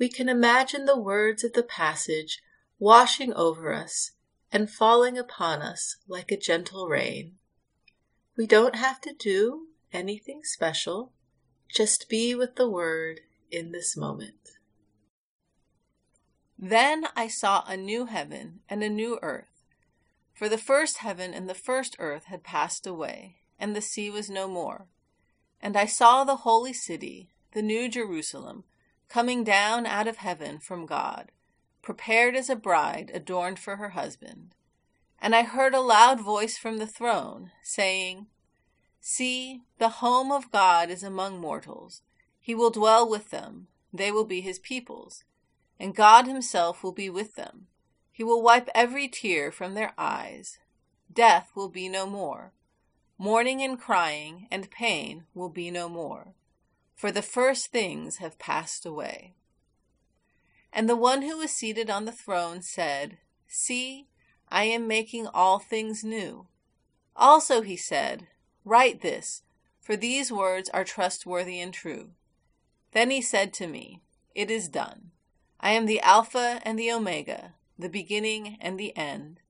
we can imagine the words of the passage washing over us and falling upon us like a gentle rain. We don't have to do anything special, just be with the Word in this moment. Then I saw a new heaven and a new earth, for the first heaven and the first earth had passed away, and the sea was no more. And I saw the holy city, the new Jerusalem coming down out of heaven from God, prepared as a bride adorned for her husband. And I heard a loud voice from the throne, saying, See, the home of God is among mortals. He will dwell with them, they will be his peoples, and God himself will be with them. He will wipe every tear from their eyes. Death will be no more. Mourning and crying and pain will be no more for the first things have passed away. And the one who was seated on the throne said, See, I am making all things new. Also he said, Write this, for these words are trustworthy and true. Then he said to me, It is done. I am the Alpha and the Omega, the beginning and the end.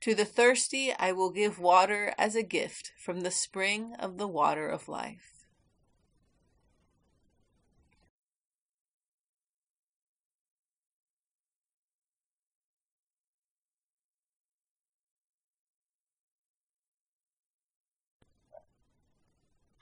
To the thirsty I will give water as a gift from the spring of the water of life.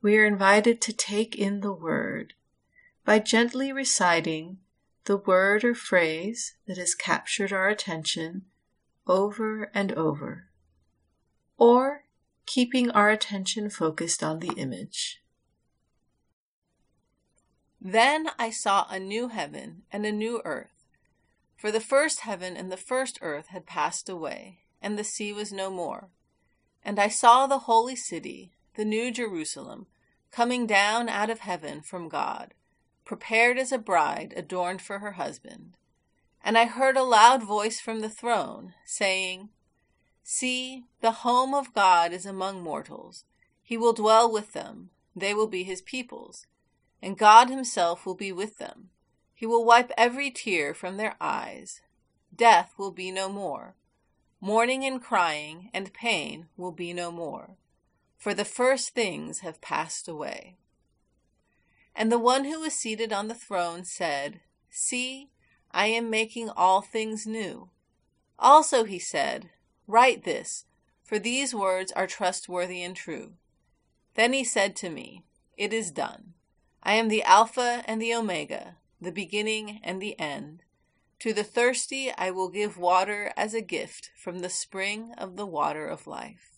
we are invited to take in the word by gently reciting the word or phrase that has captured our attention over and over, or keeping our attention focused on the image. Then I saw a new heaven and a new earth. For the first heaven and the first earth had passed away, and the sea was no more. And I saw the holy city, the new Jerusalem, coming down out of heaven from God, prepared as a bride adorned for her husband. And I heard a loud voice from the throne, saying, See, the home of God is among mortals. He will dwell with them, they will be his peoples, and God himself will be with them. He will wipe every tear from their eyes. Death will be no more. Mourning and crying and pain will be no more, for the first things have passed away. And the one who was seated on the throne said, See, I am making all things new. Also he said, Write this, for these words are trustworthy and true. Then he said to me, It is done. I am the Alpha and the Omega, the beginning and the end. To the thirsty I will give water as a gift from the spring of the water of life.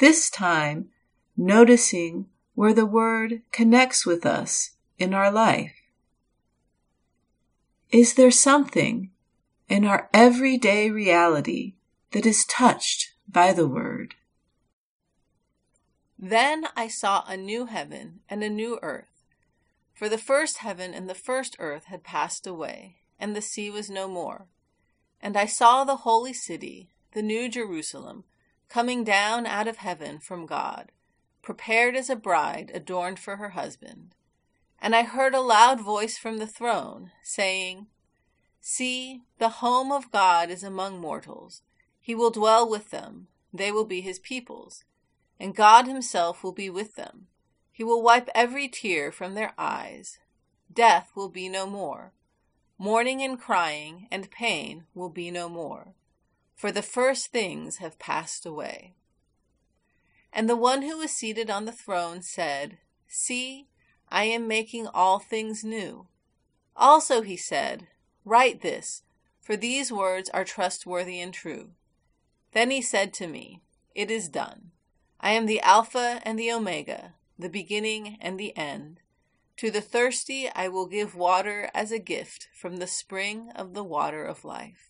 this time, noticing where the word connects with us in our life. Is there something in our everyday reality that is touched by the word? Then I saw a new heaven and a new earth. For the first heaven and the first earth had passed away, and the sea was no more. And I saw the holy city, the new Jerusalem, coming down out of heaven from God, prepared as a bride adorned for her husband. And I heard a loud voice from the throne, saying, See, the home of God is among mortals. He will dwell with them, they will be his peoples, and God himself will be with them. He will wipe every tear from their eyes. Death will be no more. Mourning and crying and pain will be no more for the first things have passed away. And the one who was seated on the throne said, See, I am making all things new. Also he said, Write this, for these words are trustworthy and true. Then he said to me, It is done. I am the Alpha and the Omega, the beginning and the end. To the thirsty I will give water as a gift from the spring of the water of life.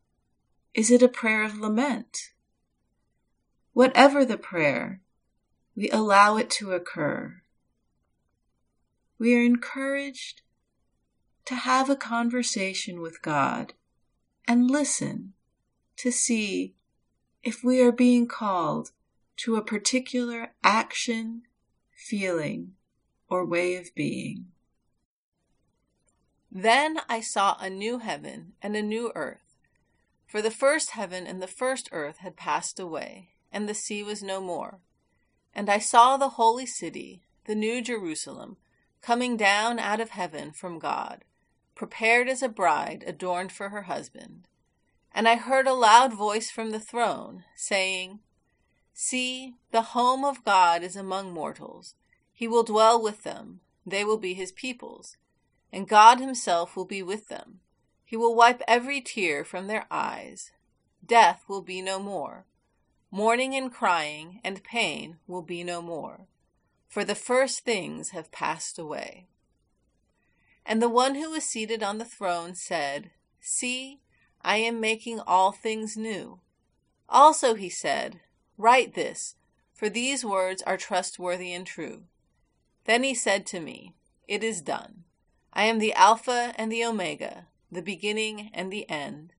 Is it a prayer of lament? Whatever the prayer, we allow it to occur. We are encouraged to have a conversation with God and listen to see if we are being called to a particular action, feeling, or way of being. Then I saw a new heaven and a new earth for the first heaven and the first earth had passed away, and the sea was no more. And I saw the holy city, the new Jerusalem, coming down out of heaven from God, prepared as a bride adorned for her husband. And I heard a loud voice from the throne, saying, See, the home of God is among mortals. He will dwell with them, they will be his peoples, and God himself will be with them. He will wipe every tear from their eyes. Death will be no more. Mourning and crying and pain will be no more, for the first things have passed away. And the one who was seated on the throne said, See, I am making all things new. Also he said, Write this, for these words are trustworthy and true. Then he said to me, It is done. I am the Alpha and the Omega the beginning and the end.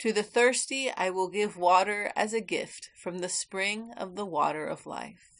To the thirsty I will give water as a gift from the spring of the water of life.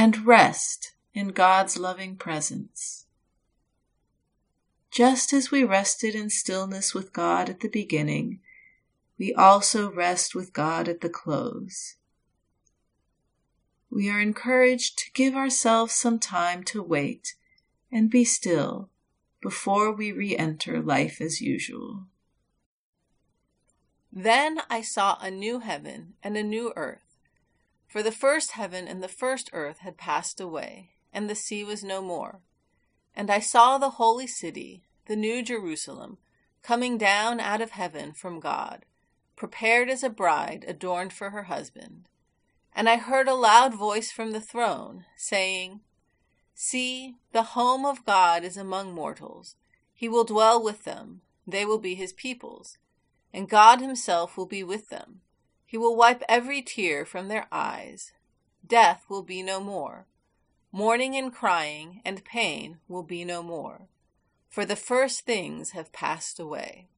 and rest in God's loving presence. Just as we rested in stillness with God at the beginning, we also rest with God at the close. We are encouraged to give ourselves some time to wait and be still before we re enter life as usual. Then I saw a new heaven and a new earth. For the first heaven and the first earth had passed away, and the sea was no more. And I saw the holy city, the new Jerusalem, coming down out of heaven from God, prepared as a bride adorned for her husband. And I heard a loud voice from the throne, saying, See, the home of God is among mortals. He will dwell with them, they will be his peoples, and God himself will be with them. He will wipe every tear from their eyes. Death will be no more. Mourning and crying and pain will be no more, for the first things have passed away.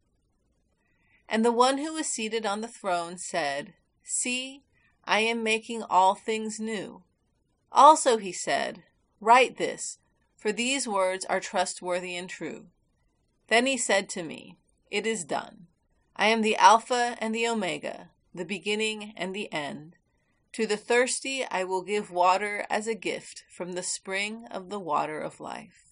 And the one who was seated on the throne said, See, I am making all things new. Also he said, Write this, for these words are trustworthy and true. Then he said to me, It is done. I am the Alpha and the Omega, the beginning and the end. To the thirsty I will give water as a gift from the spring of the water of life.